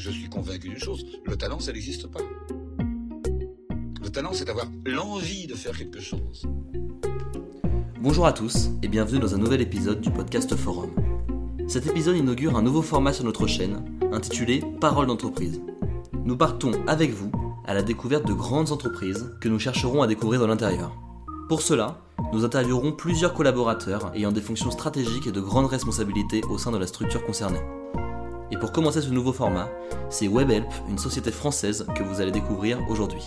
je suis convaincu d'une chose, le talent, ça n'existe pas. Le talent, c'est d'avoir l'envie de faire quelque chose. Bonjour à tous et bienvenue dans un nouvel épisode du podcast Forum. Cet épisode inaugure un nouveau format sur notre chaîne, intitulé Parole d'entreprise. Nous partons avec vous à la découverte de grandes entreprises que nous chercherons à découvrir de l'intérieur. Pour cela, nous interviewerons plusieurs collaborateurs ayant des fonctions stratégiques et de grandes responsabilités au sein de la structure concernée. Et pour commencer ce nouveau format, c'est WebHelp, une société française que vous allez découvrir aujourd'hui.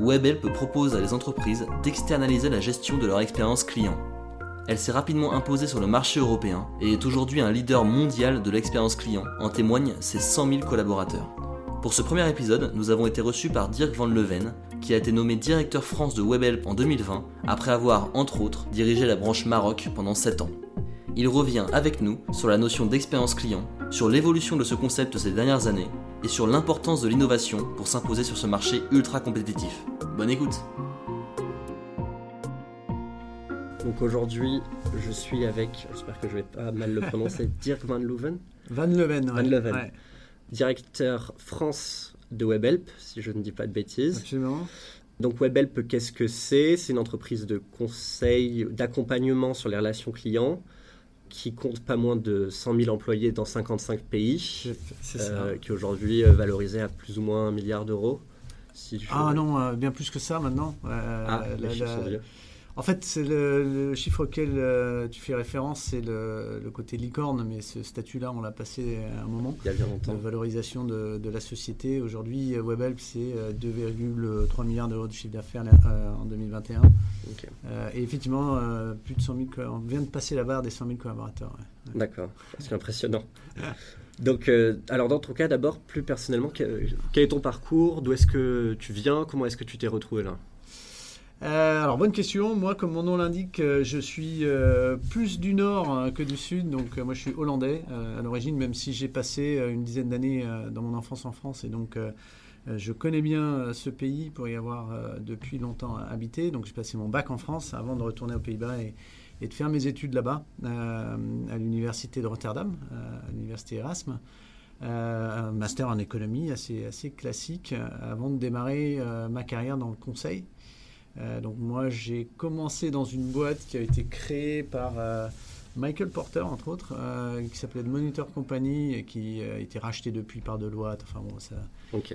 WebHelp propose à les entreprises d'externaliser la gestion de leur expérience client. Elle s'est rapidement imposée sur le marché européen et est aujourd'hui un leader mondial de l'expérience client, en témoignent ses 100 000 collaborateurs. Pour ce premier épisode, nous avons été reçus par Dirk Van Leven, qui a été nommé directeur France de WebHelp en 2020, après avoir, entre autres, dirigé la branche Maroc pendant 7 ans. Il revient avec nous sur la notion d'expérience client, sur l'évolution de ce concept ces dernières années, et sur l'importance de l'innovation pour s'imposer sur ce marché ultra compétitif. Bonne écoute Donc aujourd'hui, je suis avec, j'espère que je vais pas mal le prononcer, Dirk Van Leuven. Van Leven, Van Leuven directeur France de WebHelp, si je ne dis pas de bêtises. Absolument. Donc WebHelp, qu'est-ce que c'est? C'est une entreprise de conseil, d'accompagnement sur les relations clients qui compte pas moins de 100 000 employés dans 55 pays, euh, qui est aujourd'hui euh, valorisé à plus ou moins un milliard d'euros. Ah non, euh, bien plus que ça maintenant. ah, la, en fait, c'est le, chiffre auquel euh, tu fais référence, c'est le, côté licorne, mais ce statut-là, on l'a passé à un moment. Il y a bien longtemps. De valorisation de, la société. Aujourd'hui, euh, WebHelp, c'est 2,3 euh, milliards d'euros de chiffre d'affaires en 2021. et effectivement, plus de 100 000, on vient de passer la barre des 100 000 collaborateurs. D'accord, c'est impressionnant. Donc, alors dans ton cas, d'abord, plus personnellement, quel est ton parcours? D'où est-ce que tu viens? Comment est-ce que tu t'es retrouvé là? Euh, alors bonne question. Moi, comme mon nom l'indique, euh, je suis euh, plus du nord que du sud. Donc moi, je suis hollandais à l'origine, même si j'ai passé une dizaine d'années dans mon enfance en France et donc je connais bien ce pays pour y avoir depuis longtemps habité. Donc j'ai passé mon bac en France avant de retourner aux Pays-Bas et, de faire mes études là-bas à l'université de Rotterdam, à l'université Erasme. un master en économie assez classique avant de démarrer ma carrière dans le conseil. Euh, donc moi j'ai commencé dans une boîte qui a été créée par euh, Michael Porter entre autres, euh, qui s'appelait Monitor Company et qui a été racheté depuis par Deloitte. Enfin bon, ça,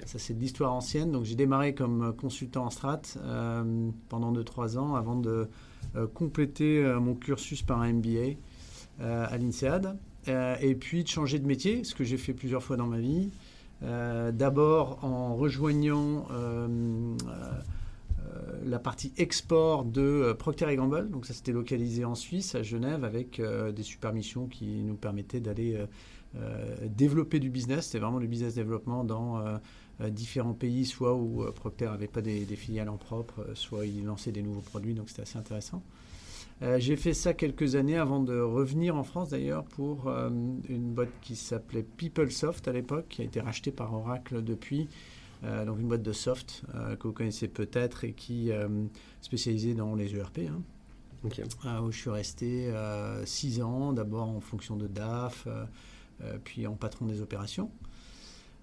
ça c'est de l'histoire ancienne. Donc j'ai démarré comme consultant en strat pendant 2-3 ans avant de compléter mon cursus par un MBA à l'INSEAD. et puis de changer de métier, ce que j'ai fait plusieurs fois dans ma vie. D'abord en rejoignant la partie export de euh, Procter Gamble. Donc ça s'était localisé en Suisse, à Genève, avec euh, des super missions qui nous permettaient d'aller développer du business. C'était vraiment du business développement dans différents pays, soit où Procter n'avait pas des, filiales en propre, soit il lançait des nouveaux produits. Donc c'était assez intéressant. j'ai fait ça quelques années avant de revenir en France d'ailleurs pour une boîte qui s'appelait PeopleSoft à l'époque, qui a été rachetée par Oracle depuis, euh, donc une boîte de soft euh, que vous connaissez peut-être et qui est euh, spécialisée dans les ERP. Hein. où je suis resté six ans, d'abord en fonction de DAF, puis en patron des opérations.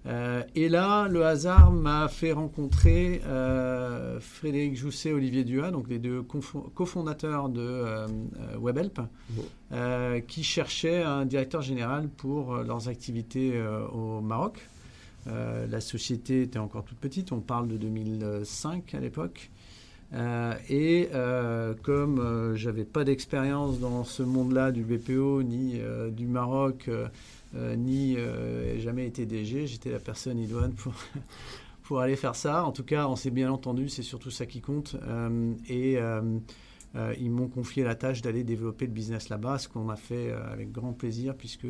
et là, le hasard m'a fait rencontrer Frédéric Jousset et Olivier Dua, donc les deux cofondateurs de WebHelp, qui cherchaient un directeur général pour leurs activités au Maroc. Euh, la société était encore toute petite, on parle de 2005 à l'époque. Euh, et euh, comme j'avais pas d'expérience dans ce monde-là du BPO, ni du Maroc, ni jamais été DG, j'étais la personne idoine pour, pour aller faire ça. En tout cas, on s'est bien entendu, c'est surtout ça qui compte. et ils m'ont confié la tâche d'aller développer le business là-bas, ce qu'on a fait avec grand plaisir, puisque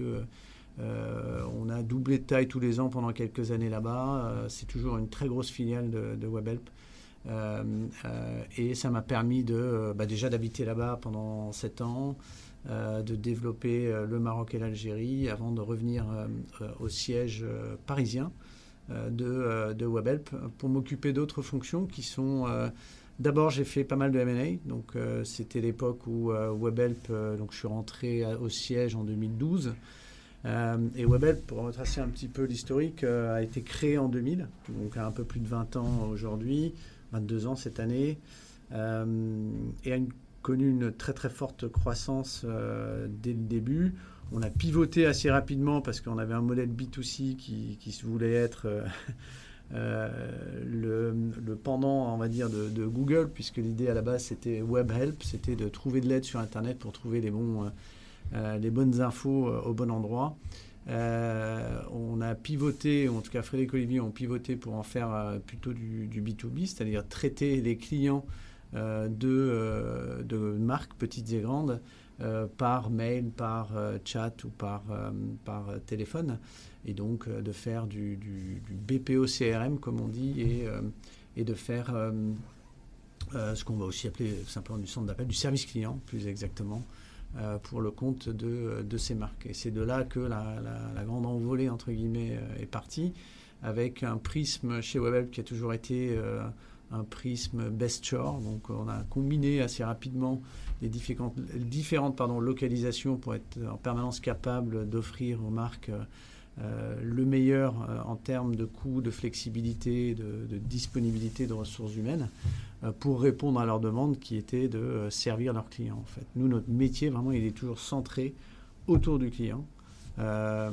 euh, on a doublé de taille tous les ans pendant quelques années là-bas. Euh, c'est toujours une très grosse filiale de, WebHelp. Euh, et ça m'a permis de, bah, déjà d'habiter là-bas pendant sept ans, de développer le Maroc et l'Algérie avant de revenir au siège parisien de, de, WebHelp pour m'occuper d'autres fonctions qui sont D'abord, j'ai fait pas mal de M&A. Donc, c'était l'époque où WebHelp, donc je suis rentré au siège en 2012. Et WebHelp, pour retracer un petit peu l'historique, a été créé en 2000, donc a un peu plus de 20 ans aujourd'hui, 22 ans cette année, et a connu une très très forte croissance dès le début. On a pivoté assez rapidement parce qu'on avait un modèle B2C qui, voulait être euh, le, pendant, on va dire, de, Google, puisque l'idée à la base c'était Web Help, c'était de trouver de l'aide sur Internet pour trouver les, bons, euh, euh, les bonnes infos au bon endroit. on a pivoté, en tout cas Frédéric Olivier ont pivoté pour en faire plutôt du, du B2B, c'est-à-dire traiter les clients de, de marques petites et grandes par mail, par chat ou par, par téléphone et donc euh, de faire du, BPO CRM, comme on dit, et, euh, et de faire euh, ce qu'on va aussi appeler simplement du centre d'appel, du service client, plus exactement, pour le compte de, de, ces marques. Et c'est de là que la, grande envolée, entre guillemets, est partie, avec un prisme chez WebHelp qui a toujours été un prisme best shore. Donc on a combiné assez rapidement les différentes, localisations pour être en permanence capable d'offrir aux marques euh, le meilleur euh, en termes de coût, de flexibilité, de, disponibilité de ressources humaines euh, pour répondre à leurs demandes qui étaient de servir leurs clients. En fait. Nous, notre métier, vraiment, il est toujours centré autour du client. dans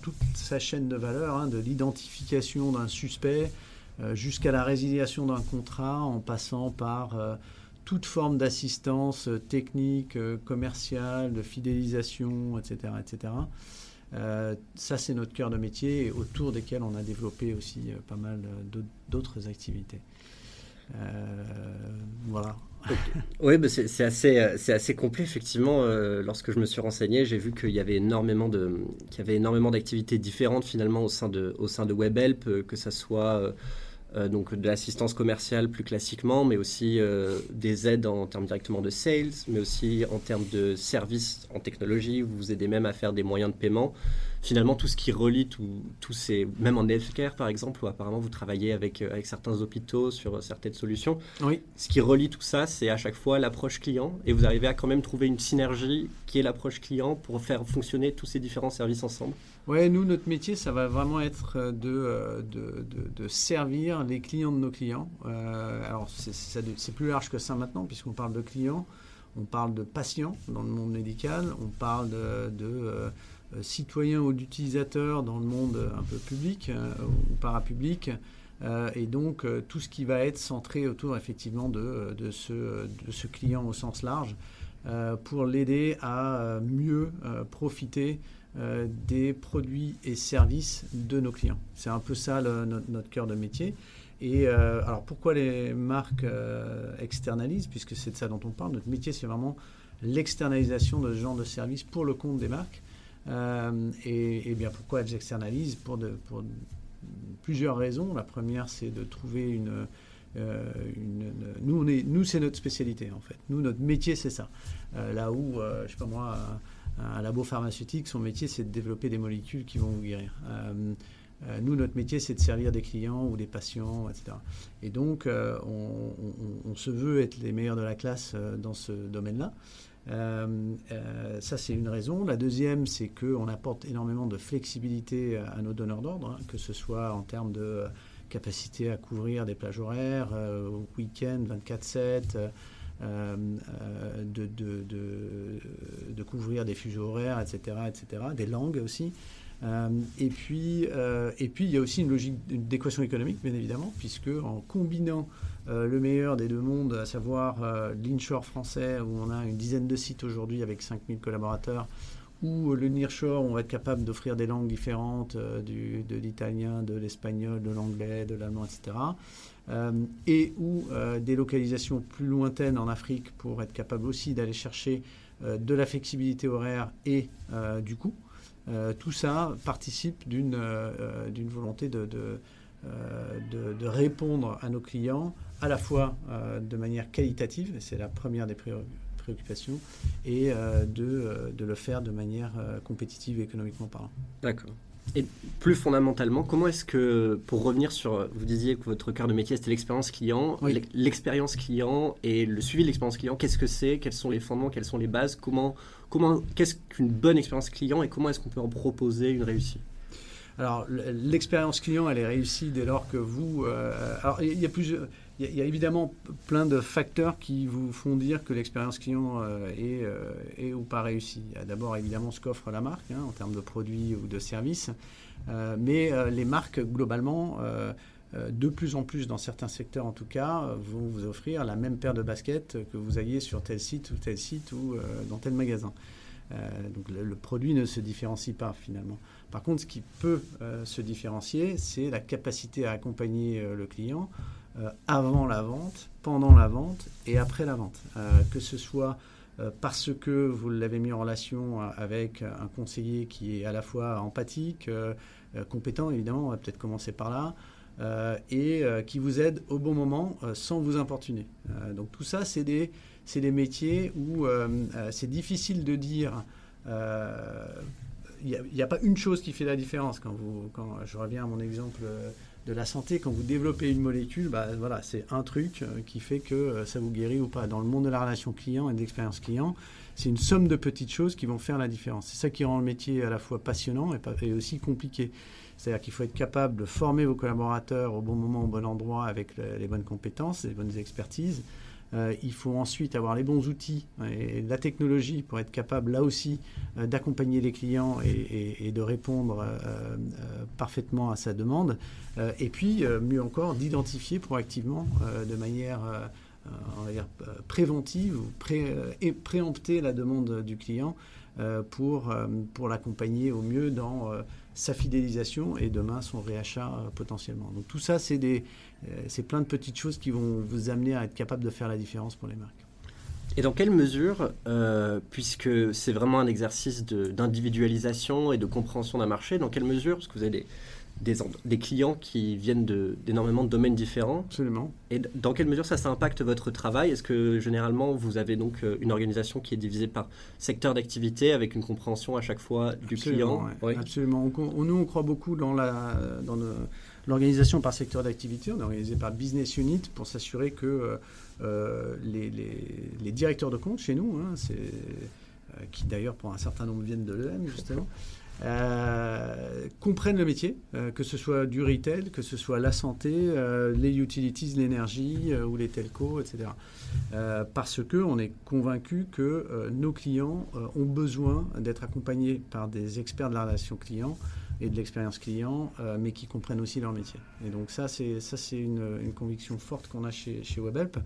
toute sa chaîne de valeur, hein, de l'identification d'un suspect jusqu'à la résiliation d'un contrat en passant par toute forme d'assistance euh, technique, euh, commerciale, de fidélisation, etc. etc. Euh, ça, c'est notre cœur de métier autour desquels on a développé aussi pas mal d'autres activités. voilà. Oui, c'est assez, complet, effectivement. lorsque je me suis renseigné, j'ai vu qu'il y avait énormément de, qu'il y avait énormément d'activités différentes finalement au sein de, au sein de WebHelp, que ça soit euh, donc de l'assistance commerciale plus classiquement, mais aussi euh, des aides en termes directement de sales, mais aussi en termes de services en technologie. Vous vous aidez même à faire des moyens de paiement. Finalement, tout ce qui relie tous ces, même en healthcare par exemple, où apparemment vous travaillez avec, euh, avec certains hôpitaux sur certaines solutions. Oui. Ce qui relie tout ça, c'est à chaque fois l'approche client, et vous arrivez à quand même trouver une synergie qui est l'approche client pour faire fonctionner tous ces différents services ensemble. Ouais, nous, notre métier, ça va vraiment être euh, euh, de, de, de, servir les clients de nos clients. Euh, alors, c'est plus large que ça maintenant, puisqu'on parle de clients, on parle de patients dans le monde médical, on parle de, citoyens ou d'utilisateurs dans le monde un peu public ou parapublic. et donc, tout ce qui va être centré autour, effectivement, de, de, ce, de ce client au sens large, pour l'aider à mieux profiter des produits et services de nos clients. C'est un peu ça notre, cœur de métier. Et euh, alors pourquoi les marques euh, externalisent? Puisque c'est de ça dont on parle. Notre métier, c'est vraiment l'externalisation de ce genre de services pour le compte des marques. Et, bien pourquoi elles externalisent? Pour, plusieurs raisons. La première, c'est de trouver une, une, nous, nous c'est notre spécialité en fait. Nous, notre métier, c'est ça. là où, je sais pas moi, un labo pharmaceutique, son métier, c'est de développer des molécules qui vont vous guérir. Euh, euh, nous, notre métier, c'est de servir des clients ou des patients, etc. Et donc, euh, on, se veut être les meilleurs de la classe dans ce domaine-là. ça, c'est une raison. La deuxième, c'est qu'on apporte énormément de flexibilité à nos donneurs d'ordre, hein, que ce soit en termes de capacité à couvrir des plages horaires, week-end, 24-7. Euh, euh, de, couvrir des fuseaux horaires, etc., etc., des langues aussi. Euh, et, puis, et puis, il y a aussi une logique d'équation économique, bien évidemment, puisque en combinant le meilleur des deux mondes, à savoir l'inshore français, où on a une dizaine de sites aujourd'hui avec 5000 collaborateurs, ou le nearshore, on va être capable d'offrir des langues différentes, du, de l'italien, de l'espagnol, de l'anglais, de l'allemand, etc. Euh, et ou euh, des localisations plus lointaines en Afrique pour être capable aussi d'aller chercher euh, de la flexibilité horaire et du coût. tout ça participe d'une volonté de, de, répondre à nos clients à la fois de manière qualitative, c'est la première des préoccupations, et de, de le faire de manière compétitive économiquement parlant. D'accord. Et plus fondamentalement, comment est-ce que, pour revenir sur, vous disiez que votre cœur de métier c'était l'expérience client, l'expérience client et le suivi de l'expérience client, qu'est-ce que c'est? Quels sont les fondements? Quelles sont les bases? Comment, comment, qu'est-ce qu'une bonne expérience client et comment est-ce qu'on peut en proposer une réussite alors, l'expérience client, elle est réussie dès lors que vous. Euh, alors, il y a plusieurs. Il y, a évidemment plein de facteurs qui vous font dire que l'expérience client euh, est, euh, est, ou pas réussie. D'abord évidemment ce qu'offre la marque hein, en termes de produits ou de services, mais les marques globalement, de plus en plus dans certains secteurs en tout cas, vont vous offrir la même paire de baskets que vous ayez sur tel site ou tel site ou dans tel magasin. donc le, produit ne se différencie pas finalement. Par contre, ce qui peut euh, se différencier, c'est la capacité à accompagner euh, le client euh, avant la vente, pendant la vente et après la vente. que ce soit parce que vous l'avez mis en relation avec un conseiller qui est à la fois empathique, compétent, évidemment, on va peut-être commencer par là, et qui vous aide au bon moment sans vous importuner. donc tout ça, c'est des, des, métiers où c'est difficile de dire il n'y a, pas une chose qui fait la différence. Quand, vous, quand je reviens à mon exemple euh, de la santé, quand vous développez une molécule, bah, voilà, c'est un truc euh, qui fait que euh, ça vous guérit ou pas. Dans le monde de la relation client et de l'expérience client, c'est une somme de petites choses qui vont faire la différence. C'est ça qui rend le métier à la fois passionnant et, et aussi compliqué. C'est-à-dire qu'il faut être capable de former vos collaborateurs au bon moment, au bon endroit, avec les bonnes compétences, les bonnes expertises. Euh, il faut ensuite avoir les bons outils et la technologie pour être capable, là aussi, euh, d'accompagner les clients et, de répondre euh, parfaitement à sa demande. et puis, mieux encore, d'identifier proactivement, de manière préventive ou et préempter la demande du client pour, pour l'accompagner au mieux dans sa fidélisation et demain son réachat potentiellement. Donc tout ça, c'est des, c'est plein de petites choses qui vont vous amener à être capable de faire la différence pour les marques. Et dans quelle mesure, euh, puisque c'est vraiment un exercice d'individualisation et de compréhension d'un marché, dans quelle mesure, parce que vous avez des, des, clients qui viennent d'énormément de, domaines différents. Absolument. Et dans quelle mesure ça, ça impacte votre travail? Est-ce que généralement vous avez donc euh, une organisation qui est divisée par secteur d'activité avec une compréhension à chaque fois du client? oui. Absolument. nous, on croit beaucoup dans la, dans l'organisation par secteur d'activité. On est organisé par business unit pour s'assurer que euh, euh, les, les, directeurs de compte chez nous, hein, c'est, qui d'ailleurs pour un certain nombre viennent de l'EM justement, euh, comprennent le métier, euh, que ce soit du retail, que ce soit la santé, euh, les utilities, l'énergie ou les telcos, etc. parce qu'on est convaincu que nos clients ont besoin d'être accompagnés par des experts de la relation client et de l'expérience client, mais qui comprennent aussi leur métier. Et donc ça, c'est ça, c'est une, conviction forte qu'on a chez, chez WebHelp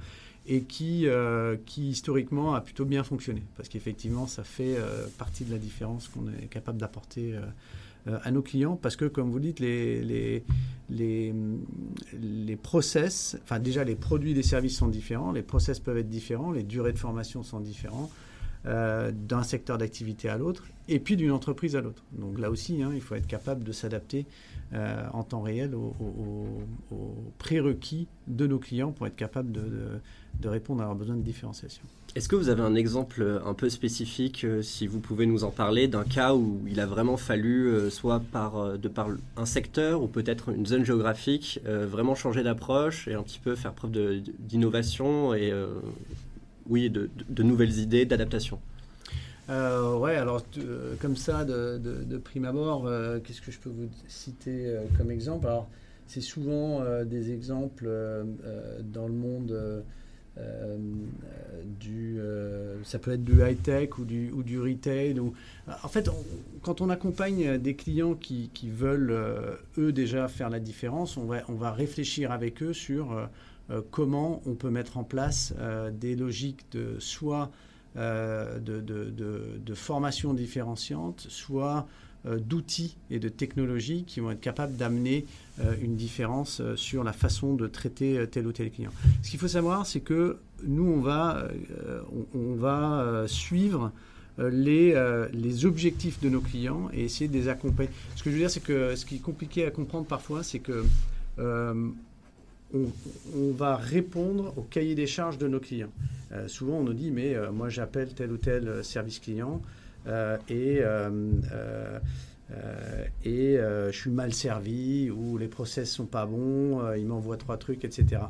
et qui, euh, qui historiquement a plutôt bien fonctionné. Parce qu'effectivement, ça fait euh, partie de la différence qu'on est capable d'apporter euh, à nos clients. Parce que, comme vous dites, les, les, les, les process, enfin déjà les produits des services sont différents, les process peuvent être différents, les durées de formation sont différents. D'un secteur d'activité à l'autre et puis d'une entreprise à l'autre. Donc là aussi, hein, il faut être capable de s'adapter en temps réel aux, prérequis de nos clients pour être capable de, répondre à leurs besoins de différenciation. Est-ce que vous avez un exemple un peu spécifique, euh, si vous pouvez nous en parler, d'un cas où il a vraiment fallu, euh, soit par, euh, de par un secteur ou peut-être une zone géographique, vraiment changer d'approche et un petit peu faire preuve d'innovation et oui, de, nouvelles idées, d'adaptation euh, ouais, alors comme ça, de, prime abord, qu'est-ce que je peux vous citer comme exemple? Alors, c'est souvent des exemples dans le monde euh, du, euh, ça peut être du high-tech ou du, ou du retail. Ou... En fait, quand on accompagne des clients qui, qui veulent, euh, eux, déjà faire la différence, on va, on va réfléchir avec eux sur comment on peut mettre en place des logiques de soit de, de, de, formation différenciante, soit euh, d'outils et de technologies qui vont être capables d'amener euh, une différence euh, sur la façon de traiter tel ou tel client. Ce qu'il faut savoir, c'est que nous, on va, on, va suivre les, les, objectifs de nos clients et essayer de les accompagner. Ce que je veux dire, c'est que ce qui est compliqué à comprendre parfois, c'est que on, va répondre au cahier des charges de nos clients. souvent, on nous dit, mais moi, j'appelle tel ou tel service client. Euh, et euh, euh, je suis mal servi ou les process sont pas bons, il m'envoie trois trucs, etc.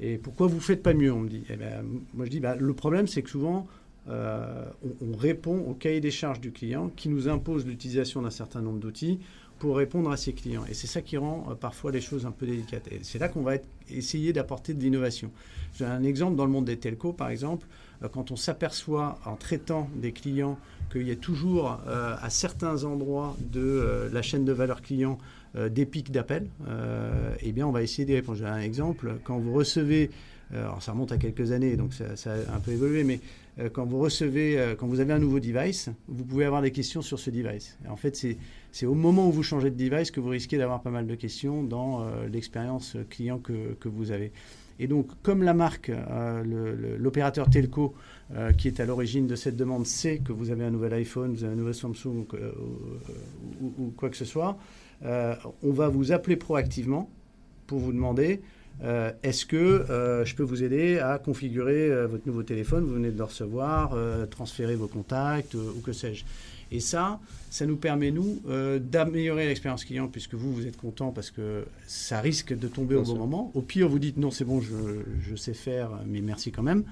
Et pourquoi vous faites pas mieux On me dit. Eh ben, moi je dis bah, le problème c'est que souvent on, répond au cahier des charges du client qui nous impose l'utilisation d'un certain nombre d'outils pour répondre à ses clients. Et c'est ça qui rend euh, parfois les choses un peu délicates. Et c'est là qu'on va essayer d'apporter de l'innovation. J'ai un exemple dans le monde des telcos, par exemple, euh, quand on s'aperçoit en traitant des clients qu'il y a toujours euh, à certains endroits de la chaîne de valeur client des pics d'appels, eh bien on va essayer d'y répondre. J'ai un exemple, quand vous recevez, alors ça remonte à quelques années, donc ça, ça a un peu évolué, mais quand vous recevez, quand vous avez un nouveau device, vous pouvez avoir des questions sur ce device. en fait, c'est au moment où vous changez de device que vous risquez d'avoir pas mal de questions dans euh, l'expérience client que, vous avez. Et donc, comme la marque, euh, l'opérateur telco euh, qui est à l'origine de cette demande sait que vous avez un nouvel iPhone, vous avez un nouvel Samsung ou, quoi que ce soit, on va vous appeler proactivement pour vous demander est-ce que je peux vous aider à configurer votre nouveau téléphone? Vous venez de le recevoir, transférer vos contacts ou que sais-je. Et ça, ça nous permet, nous, euh, d'améliorer l'expérience client, puisque vous, vous êtes content parce que ça risque de tomber au bon moment. Au pire, vous dites non, c'est bon, je, sais faire, mais merci quand même.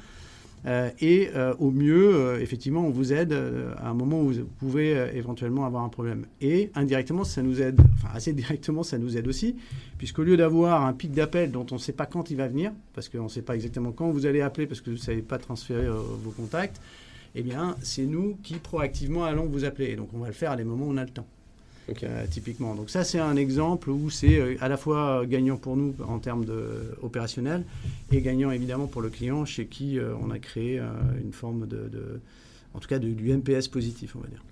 Euh, et euh, au mieux, effectivement, on vous aide à un moment où vous pouvez éventuellement avoir un problème. Et indirectement, ça nous aide, enfin assez directement, ça nous aide aussi, puisqu'au lieu d'avoir un pic d'appel dont on ne sait pas quand il va venir, parce qu'on ne sait pas exactement quand vous allez appeler, parce que vous ne savez pas transférer vos contacts, eh bien, c'est nous qui proactivement allons vous appeler. Donc, on va le faire à des moments où on a le temps. Euh, typiquement. Donc ça, c'est un exemple où c'est euh, à la fois gagnant pour nous en termes de, et gagnant évidemment pour le client chez qui euh, on a créé une forme de, en tout cas, de, du NPS positif, on va dire.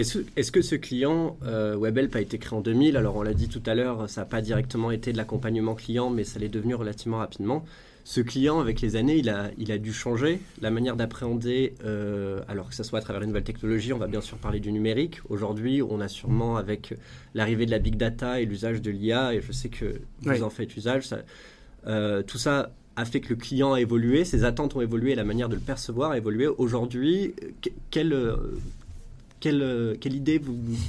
Est-ce que ce client, WebHelp a été créé en 2000 Alors on l'a dit tout à l'heure, ça n'a pas directement été de l'accompagnement client, mais ça l'est devenu relativement rapidement ce client, avec les années, il a, il a dû changer la manière d'appréhender, euh, alors que ce soit à travers les nouvelles technologies, on va bien sûr parler du numérique. Aujourd'hui, on a sûrement, avec l'arrivée de la big data et l'usage de l'IA, et je sais que vous en faites usage, euh, tout ça a fait que le client a évolué, ses attentes ont évolué, la manière de le percevoir a évolué. Aujourd'hui, quelle, quelle, quelle idée,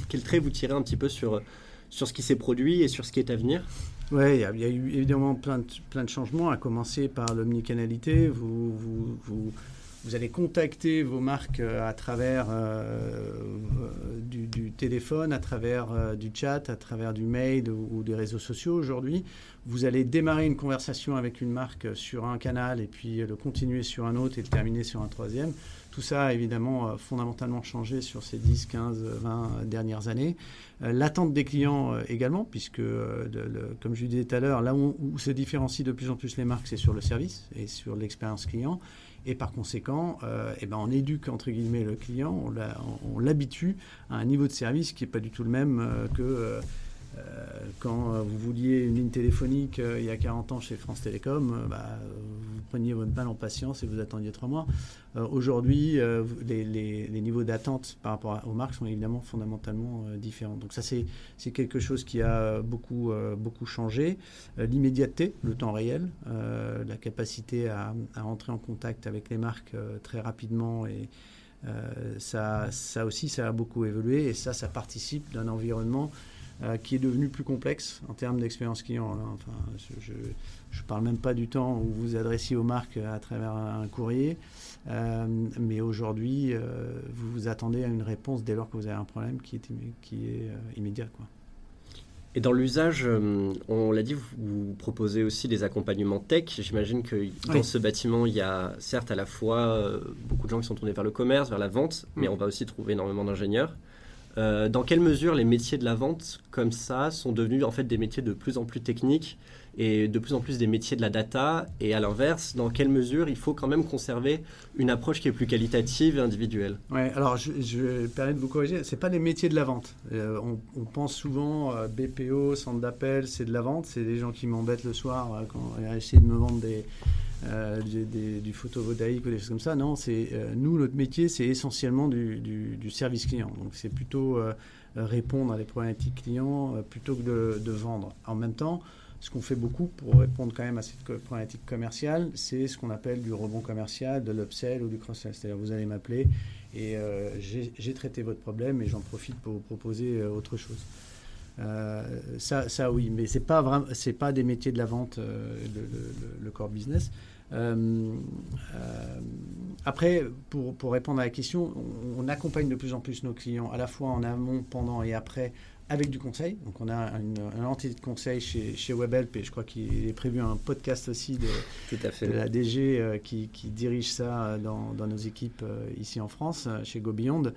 quel trait vous tirez un petit peu sur, sur ce qui s'est produit et sur ce qui est à venir oui, il y, a eu évidemment plein de, changements, à commencer par l'omnicanalité. Vous, allez contacter vos marques euh, à travers euh, du, téléphone, à travers euh, du chat, à travers du mail ou, des réseaux sociaux aujourd'hui. Vous allez démarrer une conversation avec une marque sur un canal et puis le continuer sur un autre et le terminer sur un troisième. Tout ça a évidemment fondamentalement changé sur ces 10, 15, 20 dernières années. Euh, l'attente des clients euh, également, puisque, euh, comme je disais tout à l'heure, là où, se différencient de plus en plus les marques, c'est sur le service et sur l'expérience client. Et par conséquent, eh ben on éduque entre guillemets le client, on l'habitue à un niveau de service qui n'est pas du tout le même que euh, quand euh, vous vouliez une ligne téléphonique euh, il y a 40 ans chez France Télécom, bah, vous preniez votre balle en patience et vous attendiez trois mois. Aujourd'hui, les, niveaux d'attente par rapport aux marques sont évidemment fondamentalement différents. Donc ça, c'est quelque chose qui a beaucoup, beaucoup changé. L'immédiateté, le temps réel, la capacité à, à, entrer en contact avec les marques très rapidement et ça, ça aussi, ça a beaucoup évolué et ça, ça participe d'un environnement euh, qui est devenu plus complexe en termes d'expérience client. Enfin, je ne parle même pas du temps où vous adressiez aux marques à travers un courrier, euh, mais aujourd'hui, euh, vous vous attendez à une réponse dès lors que vous avez un problème qui est, qui est immédiat. Quoi. Et dans l'usage, on l'a dit, vous, proposez aussi des accompagnements tech. J'imagine que dans ce bâtiment, il y a certes à la fois beaucoup de gens qui sont tournés vers le commerce, vers la vente, mais mm. on va aussi trouver énormément d'ingénieurs. Euh, dans quelle mesure les métiers de la vente comme ça sont devenus en fait des métiers de plus en plus techniques et de plus en plus des métiers de la data? Et à l'inverse dans quelle mesure il faut quand même conserver une approche qui est plus qualitative et individuelle? Ouais, alors je, je permettre de vous corriger, c'est pas des métiers de la vente. Euh, on, pense souvent euh, BPO, centre d'appel, c'est de la vente, c'est des gens qui m'embêtent le soir quand ils essaient de me vendre des euh, du photovoltaïque ou des choses comme ça. Non, c'est euh, nous, notre métier, c'est essentiellement du, service client. Donc c'est plutôt euh, répondre à des problématiques clients plutôt que de, vendre. En même temps, ce qu'on fait beaucoup pour répondre quand même à cette problématique commerciale, c'est ce qu'on appelle du rebond commercial, de l'upsell ou du cross-sell. C'est-à-dire vous allez m'appeler et j'ai traité votre problème et j'en profite pour vous proposer autre chose. ça, ça, oui, mais c'est pas pas des métiers de la vente, le, core business. Après, pour, pour, répondre à la question, on, on, accompagne de plus en plus nos clients à la fois en amont, pendant et après avec du conseil. Donc on a une, entité de conseil chez, chez WebHelp et je crois qu'il est prévu un podcast aussi de, la DG euh, qui, dirige ça dans, nos équipes euh, ici en France, euh, chez GoBeyond,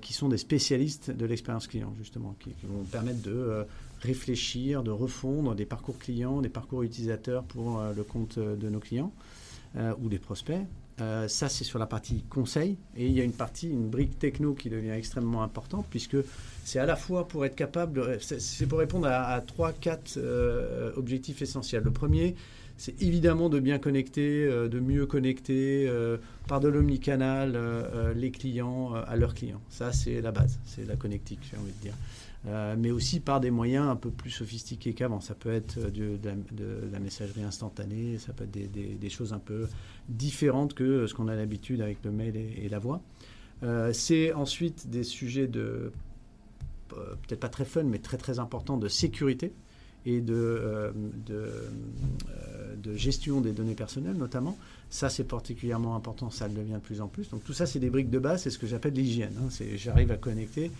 qui sont des spécialistes de l'expérience client justement, qui, vont permettre de réfléchir, de refondre des parcours clients, des parcours utilisateurs pour le compte de nos clients ou des prospects. Euh, ça, c'est sur la partie conseil. Et il y a une partie, une brique techno qui devient extrêmement importante, puisque c'est à la fois pour être capable, c'est pour répondre à, trois, quatre euh, objectifs essentiels. Le premier, c'est évidemment de bien connecter, euh, de mieux connecter par de l'omnicanal les clients à leurs clients. Ça, c'est la base, c'est la connectique, j'ai envie de dire. Euh, mais aussi par des moyens un peu plus sophistiqués qu'avant. Ça peut être de, la, messagerie instantanée, ça peut être des, choses un peu différentes que ce qu'on a l'habitude avec le mail et, la voix. Euh, c'est ensuite des sujets de, euh, peut-être pas très fun, mais très très importants de sécurité et de, gestion des données personnelles notamment. Ça, c'est particulièrement important, ça le devient de plus en plus. Donc tout ça, c'est des briques de base, c'est ce que j'appelle l'hygiène. Hein. J'arrive à connecter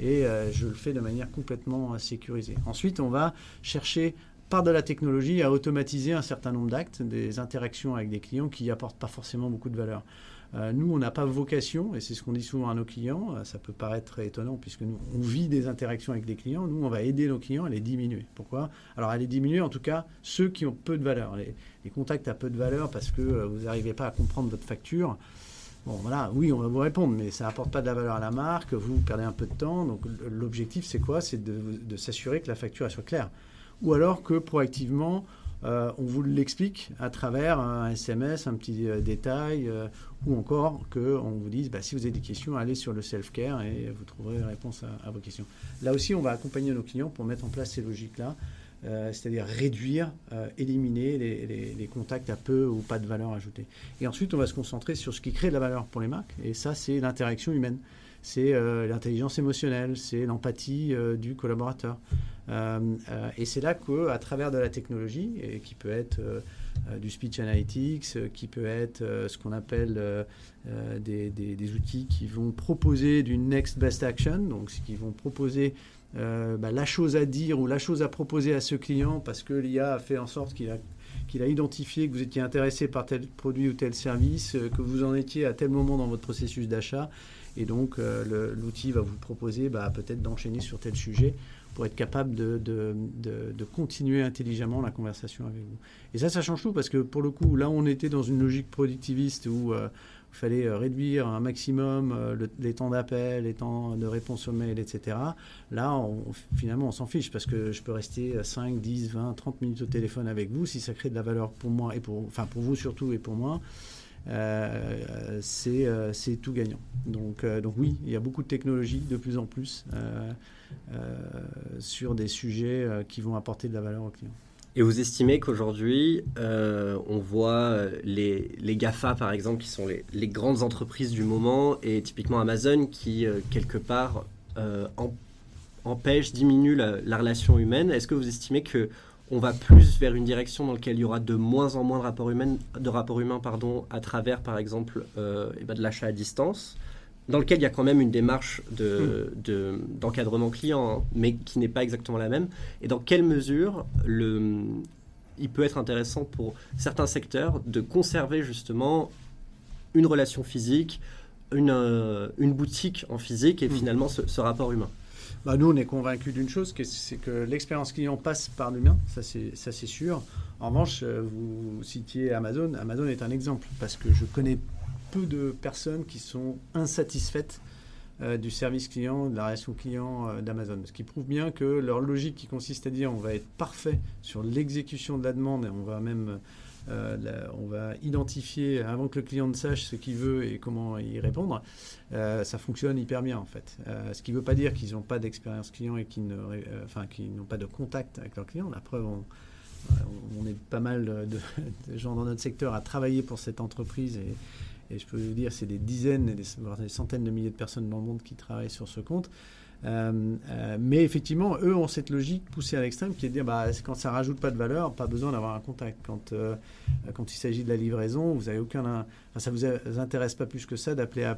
et euh, je le fais de manière complètement euh, sécurisée. Ensuite, on va chercher par de la technologie à automatiser un certain nombre d'actes, des interactions avec des clients qui n'apportent pas forcément beaucoup de valeur. Euh, nous, on n'a pas vocation, et c'est ce qu'on dit souvent à nos clients, euh, ça peut paraître étonnant puisque nous, on vit des interactions avec des clients, nous, on va aider nos clients à les diminuer. Pourquoi? Alors, à les diminuer, en tout cas, ceux qui ont peu de valeur. Les, contacts à peu de valeur parce que euh, vous n'arrivez pas à comprendre votre facture. Bon, voilà, oui, on va vous répondre, mais ça n'apporte pas de la valeur à la marque, vous perdez un peu de temps. Donc, l'objectif, c'est quoi? C'est de, s'assurer que la facture soit claire. Ou alors que proactivement, on vous l'explique à travers un SMS, un petit euh, détail, euh, ou encore qu'on vous dise, bah, si vous avez des questions, allez sur le self-care et vous trouverez réponse à, vos questions. Là aussi, on va accompagner nos clients pour mettre en place ces logiques-là, c'est-à-dire réduire, éliminer les, les, contacts à peu ou pas de valeur ajoutée. Et ensuite, on va se concentrer sur ce qui crée de la valeur pour les marques, et ça, c'est l'interaction humaine c'est euh, l'intelligence émotionnelle, c'est l'empathie euh, du collaborateur. Euh, et c'est là qu'à travers de la technologie, et qui peut être du speech analytics, qui peut être ce qu'on appelle des, outils qui vont proposer du next best action, donc qui vont proposer bah, la chose à dire ou la chose à proposer à ce client parce que l'IA a fait en sorte qu'il a qu'il a identifié que vous étiez intéressé par tel produit ou tel service, que vous en étiez à tel moment dans votre processus d'achat, et donc, euh, l'outil va vous proposer bah, peut-être d'enchaîner sur tel sujet pour être capable de, de, de, continuer intelligemment la conversation avec vous. Et ça, ça change tout parce que pour le coup, là, on était dans une logique productiviste où euh, il fallait euh, réduire un maximum les temps d'appel, les temps de réponse au mail, etc. Là, on, finalement, on s'en fiche parce que je peux rester 5, 10, 20, 30 minutes au téléphone avec vous si ça crée de la valeur pour moi et pour, enfin, pour vous surtout et pour moi. Euh, euh, c'est tout gagnant. Donc, euh, donc oui, il y a beaucoup de technologies de plus en plus sur des sujets qui vont apporter de la valeur aux clients. Et vous estimez qu'aujourd'hui, on voit les, GAFA, par exemple, qui sont les, grandes entreprises du moment, et typiquement Amazon, qui, quelque part, empêche, diminue la relation humaine. Est-ce que vous estimez que on va plus vers une direction dans laquelle il y aura de moins en moins de rapports humains, de rapports humains pardon, à travers, par exemple, euh, eh ben, de l'achat à distance, dans lequel il y a quand même une démarche d'encadrement de, client, hein, mais qui n'est pas exactement la même. Et dans quelle mesure le, il peut être intéressant pour certains secteurs de conserver justement une relation physique, une, euh, une boutique en physique et hmm. finalement ce rapport humain? Bah, nous, on est convaincus d'une chose, c'est que l'expérience client passe par l'humain, ça c'est sûr. En revanche, euh, vous citiez Amazon. Amazon est un exemple, parce que je connais peu de personnes qui sont insatisfaites euh, du service client, de la relation client euh, d'Amazon. Ce qui prouve bien que leur logique qui consiste à dire on va être parfait sur l'exécution de la demande et on va même euh, on va identifier, avant que le client ne sache ce qu'il veut et comment y répondre, euh, ça fonctionne hyper bien en fait. Euh, ce qui ne veut pas dire qu'ils n'ont pas d'expérience client et qu'ils n'ont pas de contact avec leurs clients. La preuve, on, est pas mal de, gens dans notre secteur à travailler pour cette entreprise et, je peux vous dire, c'est des dizaines, des, des centaines de milliers de personnes dans le monde qui travaillent sur ce compte. Euh, euh, mais effectivement, eux ont cette logique poussée à l'extrême qui est de dire bah, quand ça rajoute pas de valeur, pas besoin d'avoir un contact. Quand, euh, quand il s'agit de la livraison, vous avez aucun, ça vous intéresse pas plus que ça d'appeler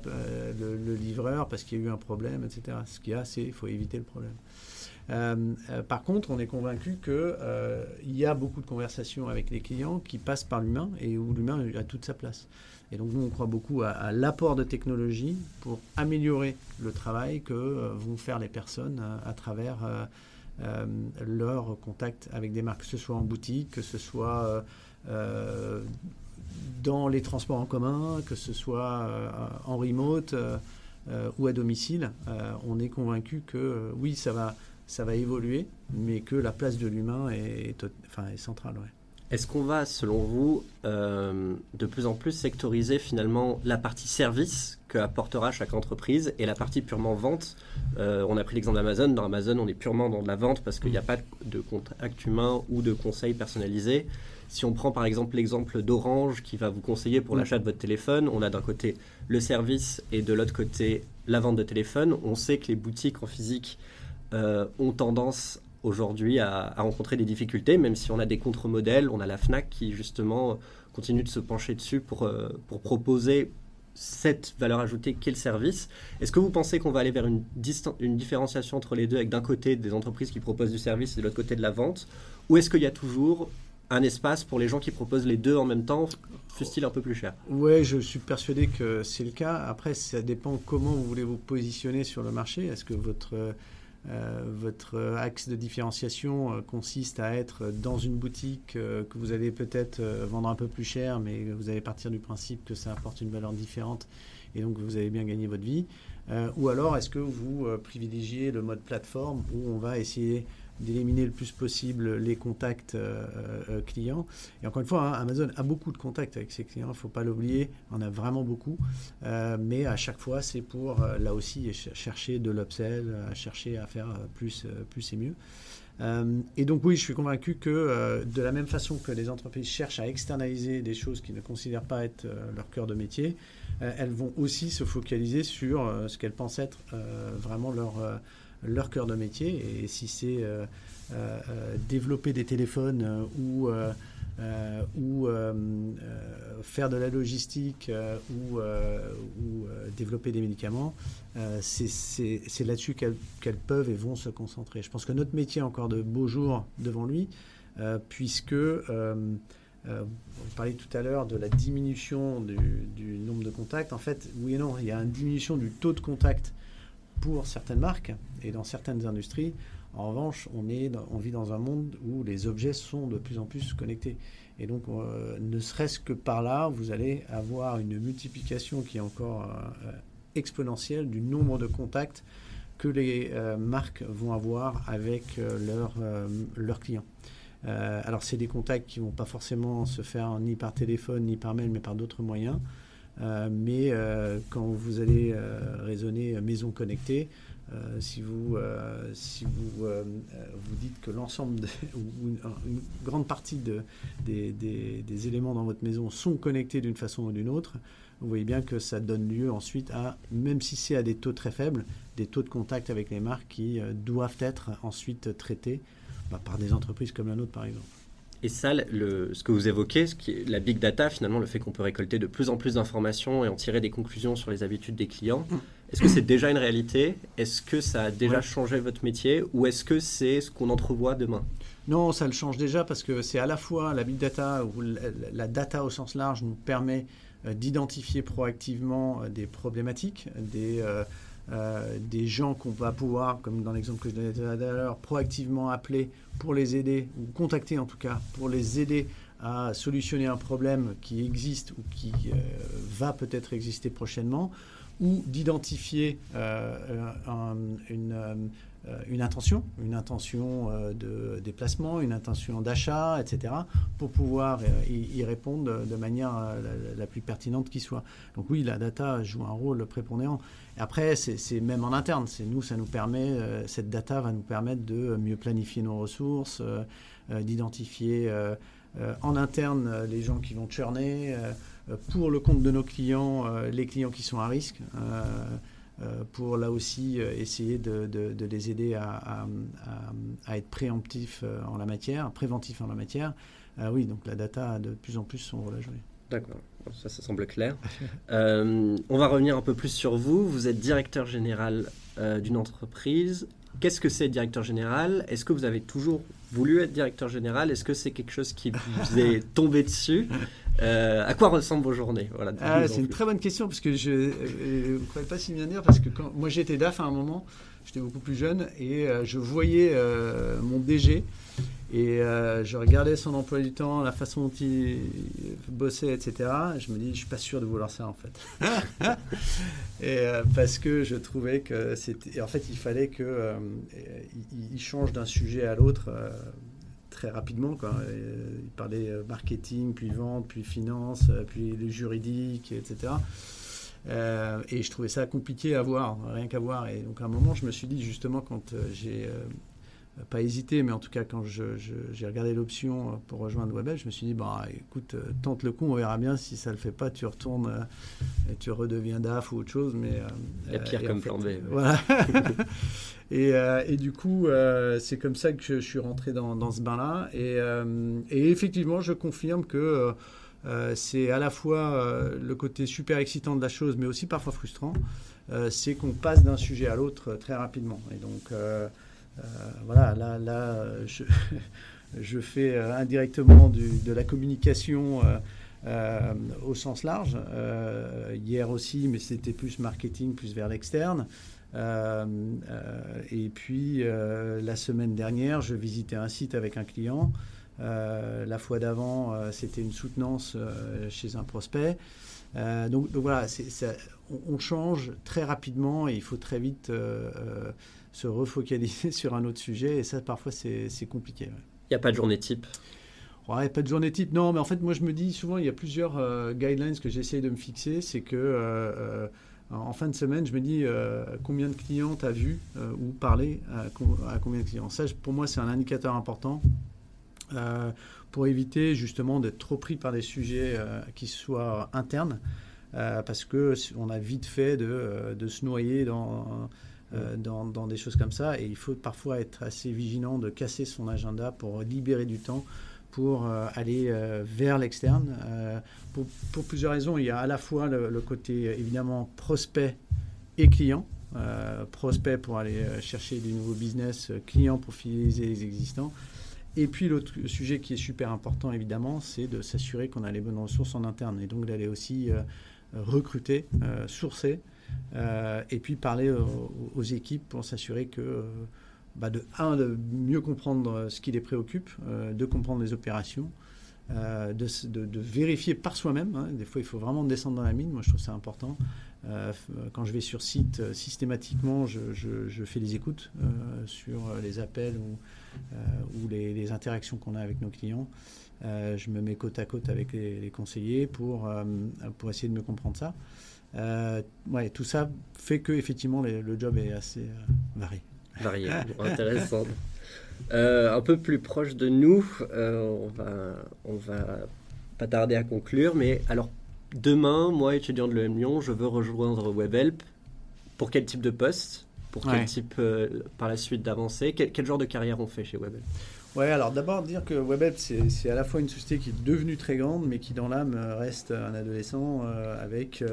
le, livreur parce qu'il y a eu un problème, etc. Ce qu'il y a, c'est il faut éviter le problème. par contre, on est convaincu qu'il y a beaucoup de conversations avec les clients qui passent par l'humain et où l'humain a toute sa place. Et donc nous, on croit beaucoup à, l'apport de technologie pour améliorer le travail que euh, vont faire les personnes euh, à travers euh, leur contact avec des marques, que ce soit en boutique, que ce soit dans les transports en commun, que ce soit en remote ou à domicile. on est convaincu que oui, ça va, ça va évoluer, mais que la place de l'humain est, centrale. Est-ce qu'on va, selon vous, euh, de plus en plus sectoriser finalement la partie service que apportera chaque entreprise et la partie purement vente? Euh, On a pris l'exemple d'Amazon. Dans Amazon, on est purement dans de la vente parce qu'il n'y a pas de contact humain ou de conseil personnalisé. Si on prend par exemple l'exemple d'Orange qui va vous conseiller pour l'achat de votre téléphone, on a d'un côté le service et de l'autre côté la vente de téléphone. On sait que les boutiques en physique euh, ont tendance aujourd'hui à, rencontrer des difficultés, même si on a des contre-modèles. On a la FNAC qui justement continue de se pencher dessus pour, euh, pour proposer cette valeur ajoutée qu'est le service. Est-ce que vous pensez qu'on va aller vers une, une différenciation entre les deux, avec d'un côté des entreprises qui proposent du service et de l'autre côté de la vente? Ou est-ce qu'il y a toujours un espace pour les gens qui proposent les deux en même temps, fût-il un peu plus cher Oui, je suis persuadé que c'est le cas. Après, ça dépend comment vous voulez vous positionner sur le marché. Est-ce que votre euh, votre axe de différenciation euh, consiste à être dans une boutique euh, que vous allez peut-être vendre un peu plus cher, mais vous allez partir du principe que ça apporte une valeur différente et donc vous avez bien gagné votre vie. ou alors est-ce que vous privilégiez le mode plateforme où on va essayer d'éliminer le plus possible les contacts euh, euh, clients. Et encore une fois, hein, Amazon a beaucoup de contacts avec ses clients, il ne faut pas l'oublier, on a vraiment beaucoup. Euh, mais à chaque fois, c'est pour, là aussi, chercher de l'upsell, chercher à faire plus, plus et mieux. et donc oui, je suis convaincu que de la même façon que les entreprises cherchent à externaliser des choses qu'ils ne considèrent pas être leur cœur de métier, elles vont aussi se focaliser sur ce qu'elles pensent être vraiment leur leur cœur de métier. Et si c'est euh, euh, euh, développer des téléphones ou, ou faire de la logistique ou, ou développer des médicaments, c'est là-dessus qu'elles peuvent et vont se concentrer. Je pense que notre métier a encore de beaux jours devant lui, puisque... vous parliez tout à l'heure de la diminution du, du, nombre de contacts. En fait, oui et non, il y a une diminution du taux de contact pour certaines marques et dans certaines industries. En revanche, on, est on vit dans un monde où les objets sont de plus en plus connectés. Et donc, euh, ne serait-ce que par là, vous allez avoir une multiplication qui est encore euh, exponentielle du nombre de contacts que les euh, marques vont avoir avec leurs clients. alors, c'est des contacts qui ne vont pas forcément se faire ni par téléphone, ni par mail, mais par d'autres moyens. Euh, mais euh, quand vous allez euh, raisonner maison connectée, si vous, si vous, vous dites que l'ensemble ou une, grande partie de, des, des, éléments dans votre maison sont connectés d'une façon ou d'une autre, vous voyez bien que ça donne lieu ensuite à, même si c'est à des taux très faibles, des taux de contact avec les marques qui doivent être ensuite traités bah, par des entreprises comme la nôtre par exemple. Et ça, le, ce que vous évoquez, ce qui est la big data, finalement, le fait qu'on peut récolter de plus en plus d'informations et en tirer des conclusions sur les habitudes des clients, est-ce que c'est déjà une réalité? Est-ce que ça a déjà changé votre métier? Ou est-ce que c'est ce qu'on entrevoit demain? Non, ça le change déjà parce que c'est à la fois la big data ou la, data au sens large nous permet euh, d'identifier proactivement euh, des problématiques, des... Euh, euh, des gens qu'on va pouvoir, comme dans l'exemple que je donnais tout à l'heure, proactivement appeler pour les aider, ou contacter en tout cas, pour les aider à solutionner un problème qui existe ou qui euh, va peut-être exister prochainement, ou d'identifier euh, une, intention, une intention de déplacement, une intention d'achat, etc., pour pouvoir y, répondre de, manière la, plus pertinente qui soit. Donc oui, la data joue un rôle prépondérant. Après, c'est même en interne. C'est nous, ça nous permet, cette data va nous permettre de mieux planifier nos ressources, d'identifier en interne les gens qui vont churner pour le compte de nos clients, les clients qui sont à risque. pour là aussi essayer de, les aider à, être préemptifs en la matière, préventifs en la matière. oui, donc la data a de plus en plus son rôle à jouer. D'accord, ça, ça semble clair. on va revenir un peu plus sur vous. Vous êtes directeur général d'une entreprise. Qu'est-ce que c'est directeur général? Est-ce que vous avez toujours voulu être directeur général? Est-ce que c'est quelque chose qui vous est tombé dessus? Euh, à quoi ressemblent vos journées? Voilà, ah, C'est une très bonne question parce que je ne euh, croyais pas si bien dire parce que quand, moi j'étais DAF à un moment, j'étais beaucoup plus jeune et euh, je voyais mon DG et je regardais son emploi du temps, la façon dont il bossait, etc. Je me dis, je suis pas sûr de vouloir ça en fait. et parce que je trouvais que c'était, en fait, il fallait que il, change d'un sujet à l'autre très rapidement. Quoi. Euh, il parlait euh, marketing, puis vente, puis finance, euh, puis le juridique, etc. et je trouvais ça compliqué à voir, rien qu'à voir. Et donc à un moment, je me suis dit justement quand j'ai pas hésité, mais en tout cas quand j'ai regardé l'option pour rejoindre Webel, je me suis dit bah écoute, tente le coup, on verra bien si ça le fait pas, tu retournes et tu redeviens DAF ou autre chose. Mais il y a pire comme plan B. Voilà. et, et, du coup, c'est comme ça que je, suis rentré dans, dans ce bain-là. Et, et, effectivement, je confirme que c'est à la fois le côté super excitant de la chose, mais aussi parfois frustrant. c'est qu'on passe d'un sujet à l'autre très rapidement. Et donc euh, voilà, là, là je, je fais euh, indirectement de la communication. Euh, au sens large. hier aussi, mais c'était plus marketing, plus vers l'externe. et puis la semaine dernière, je visitais un site avec un client. la fois d'avant, c'était une soutenance chez un prospect. Donc, donc, voilà, on, on, change très rapidement et il faut très vite se refocaliser sur un autre sujet. Et ça, parfois, c'est compliqué. Il n'y a pas de journée type? Ouais, pas de journée type. Non, mais en fait, moi, je me dis souvent, il y a plusieurs euh, guidelines que j'essaye de me fixer. C'est que euh, euh, en fin de semaine, je me dis combien de clients tu as vu ou parlé à, combien de clients? Ça, pour moi, c'est un indicateur important pour éviter justement d'être trop pris par des sujets qui soient internes. parce que on a vite fait de, de se noyer dans euh, dans, des choses comme ça. Et il faut parfois être assez vigilant de casser son agenda pour libérer du temps pour euh, aller euh, vers l'externe. Pour, pour, plusieurs raisons. Il y a à la fois le, côté évidemment prospect et client. prospect pour aller chercher du nouveau business, client pour fidéliser les existants. Et puis l'autre sujet qui est super important évidemment, c'est de s'assurer qu'on a les bonnes ressources en interne et donc d'aller aussi recruter, sourcer euh, et puis parler aux, équipes pour s'assurer que, euh, bah, de un, de mieux comprendre ce qui les préoccupe, euh, de comprendre les opérations, de, vérifier par soi-même. Hein. Des fois, il faut vraiment descendre dans la mine. Moi, je trouve ça important. quand je vais sur site, systématiquement, je, fais des écoutes sur les appels ou, les, interactions qu'on a avec nos clients. je me mets côte à côte avec les, conseillers pour, pour essayer de mieux comprendre ça. Euh, ouais, tout ça fait que effectivement le job est assez euh, varié. Varié, intéressant. Euh, un peu plus proche de nous, on va on va pas tarder à conclure, mais alors demain, moi étudiant de l'EM Lyon, je veux rejoindre WebHelp. Pour quel type de poste? Pour quel type par la suite d'avancer? Quel, quel, genre de carrière on fait chez WebHelp? Ouais, alors d'abord dire que WebHelp, c'est à la fois une société qui est devenue très grande, mais qui dans l'âme reste un adolescent avec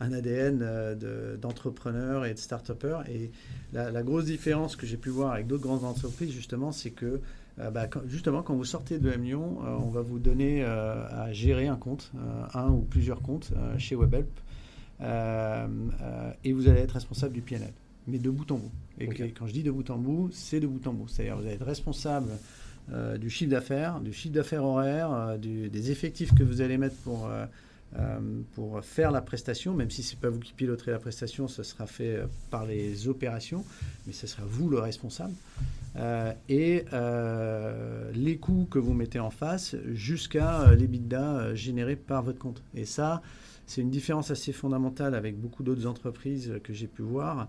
un ADN euh, d'entrepreneur et de start-upper. Et la, grosse différence que j'ai pu voir avec d'autres grandes entreprises, justement, c'est que euh, bah, justement, quand vous sortez de M Lyon, euh, on va vous donner à gérer un compte, un ou plusieurs comptes chez WebHelp, et vous allez être responsable du PNL, mais de bout en bout. Et quand je dis de bout en bout, c'est de bout en bout. C'est-à-dire vous allez être responsable du chiffre d'affaires, du chiffre d'affaires horaire, des effectifs que vous allez mettre pour euh, pour faire la prestation, même si ce n'est pas vous qui piloterez la prestation, ce sera fait euh, par les opérations, mais ce sera vous le responsable. Euh, et les coûts que vous mettez en face jusqu'à l'EBITDA générés par votre compte. Et ça, c'est une différence assez fondamentale avec beaucoup d'autres entreprises que j'ai pu voir.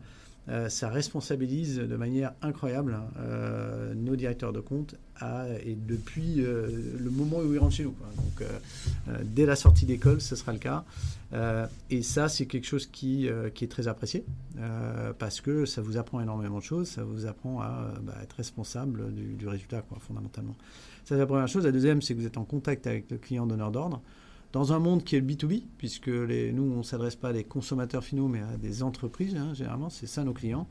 Euh, ça responsabilise de manière incroyable euh, nos directeurs de compte et depuis euh, le moment où ils rentrent chez nous. Donc, dès la sortie d'école, ce sera le cas. et ça, c'est quelque chose qui, qui, est très apprécié parce que ça vous apprend énormément de choses. Ça vous apprend à bah, être responsable du, du résultat, quoi, fondamentalement. Ça, c'est la première chose. La deuxième, c'est que vous êtes en contact avec le client donneur d'ordre dans un monde qui est le B2B, puisque nous, on ne s'adresse pas à des consommateurs finaux, mais à des entreprises, hein, généralement, c'est ça nos clients.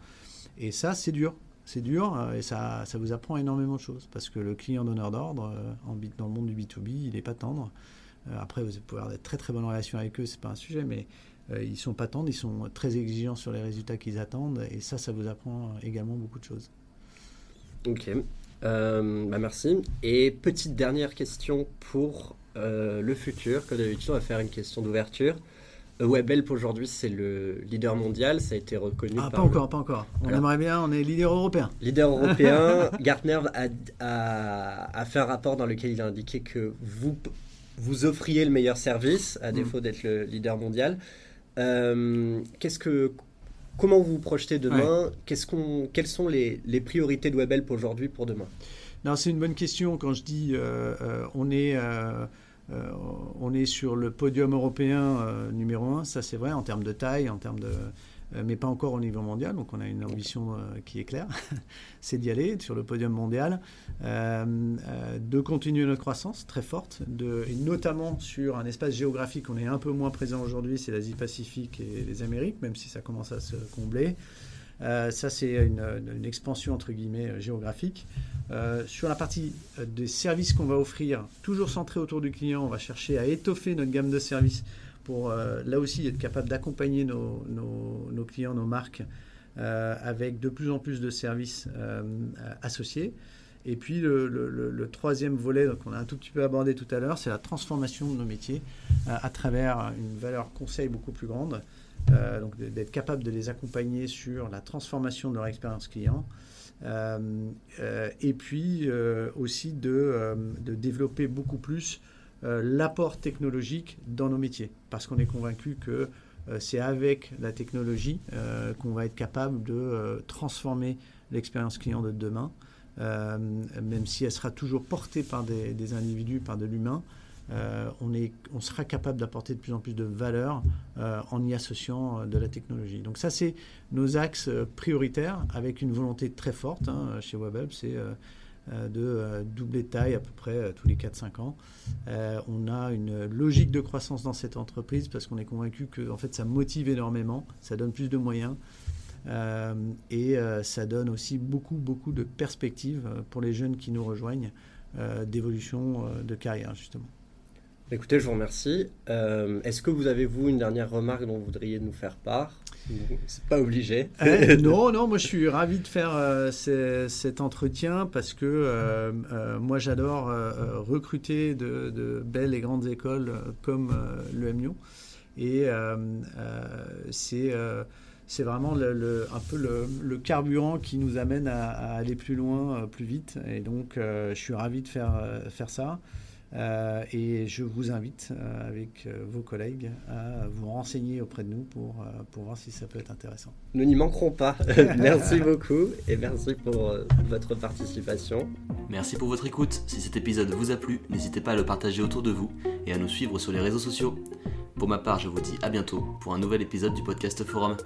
Et ça, c'est dur. C'est dur euh, et ça, ça vous apprend énormément de choses, parce que le client donneur d'ordre, euh, dans le monde du B2B, il n'est pas tendre. Euh, après, vous pouvez avoir de très très bonnes relations avec eux, c'est pas un sujet, mais ils sont pas tendres, ils sont très exigeants sur les résultats qu'ils attendent, et ça, ça vous apprend également beaucoup de choses. Ok, bah merci. Et petite dernière question pour euh, le futur. Comme d'habitude, on va faire une question d'ouverture. Euh, WebHelp aujourd'hui, c'est le leader mondial. Ça a été reconnu. Ah, pas encore, pas encore. On aimerait bien, on est leader européen. Leader européen. Gartner a, fait un rapport dans lequel il a indiqué que vous, vous offriez le meilleur service, à mm. défaut d'être le leader mondial. Euh, qu'est-ce que, comment vous vous projetez demain? Quelles sont les, les priorités de WebHelp aujourd'hui pour demain? Non, c'est une bonne question. Quand je dis on est euh, on est sur le podium européen euh, numéro un, ça c'est vrai, en termes de taille, en termes de, euh, mais pas encore au niveau mondial. Donc on a une ambition qui est claire, c'est d'y aller sur le podium mondial, de continuer notre croissance très forte, de, et notamment sur un espace géographique. On est un peu moins présent aujourd'hui, c'est l'Asie-Pacifique et les Amériques, même si ça commence à se combler. Euh, ça, c'est une, expansion entre guillemets euh, géographique. Euh, sur la partie des services qu'on va offrir, toujours centré autour du client, on va chercher à étoffer notre gamme de services pour là aussi être capable d'accompagner nos, clients, nos marques, avec de plus en plus de services associés. Et puis le, troisième volet qu'on a un tout petit peu abordé tout à l'heure, c'est la transformation de nos métiers à travers une valeur conseil beaucoup plus grande. Euh, donc d'être capable de les accompagner sur la transformation de leur expérience client. Euh, euh, et puis aussi de, développer beaucoup plus l'apport technologique dans nos métiers, parce qu'on est convaincu que c'est avec la technologie qu'on va être capable de transformer l'expérience client de demain, même si elle sera toujours portée par des individus, par de l'humain. Euh, on, sera capable d'apporter de plus en plus de valeur euh, en y associant euh, de la technologie. Donc ça, c'est nos axes prioritaires avec une volonté très forte hein, chez WebHelp, c'est de doubler de taille à peu près tous les 4-5 ans. on a une logique de croissance dans cette entreprise parce qu'on est convaincu que en fait, ça motive énormément, ça donne plus de moyens. et ça donne aussi beaucoup, beaucoup de perspectives pour les jeunes qui nous rejoignent d'évolution de carrière, justement. Écoutez, je vous remercie. Euh, est-ce que vous avez, vous, une dernière remarque dont vous voudriez nous faire part? C'est pas obligé. Euh, non, non, moi je suis ravi de faire euh, cet entretien parce que moi j'adore recruter de, belles et grandes écoles comme le MIO. Et c'est c'est vraiment le, un peu le, carburant qui nous amène à, à aller plus loin, plus vite. Et donc, je suis ravi de faire, faire ça. Euh, et je vous invite, euh, avec euh, vos collègues, à vous renseigner auprès de nous pour, pour voir si ça peut être intéressant. Nous n'y manquerons pas. merci beaucoup et merci pour votre participation. Merci pour votre écoute. Si cet épisode vous a plu, n'hésitez pas à le partager autour de vous et à nous suivre sur les réseaux sociaux. Pour ma part, je vous dis à bientôt pour un nouvel épisode du podcast Forum.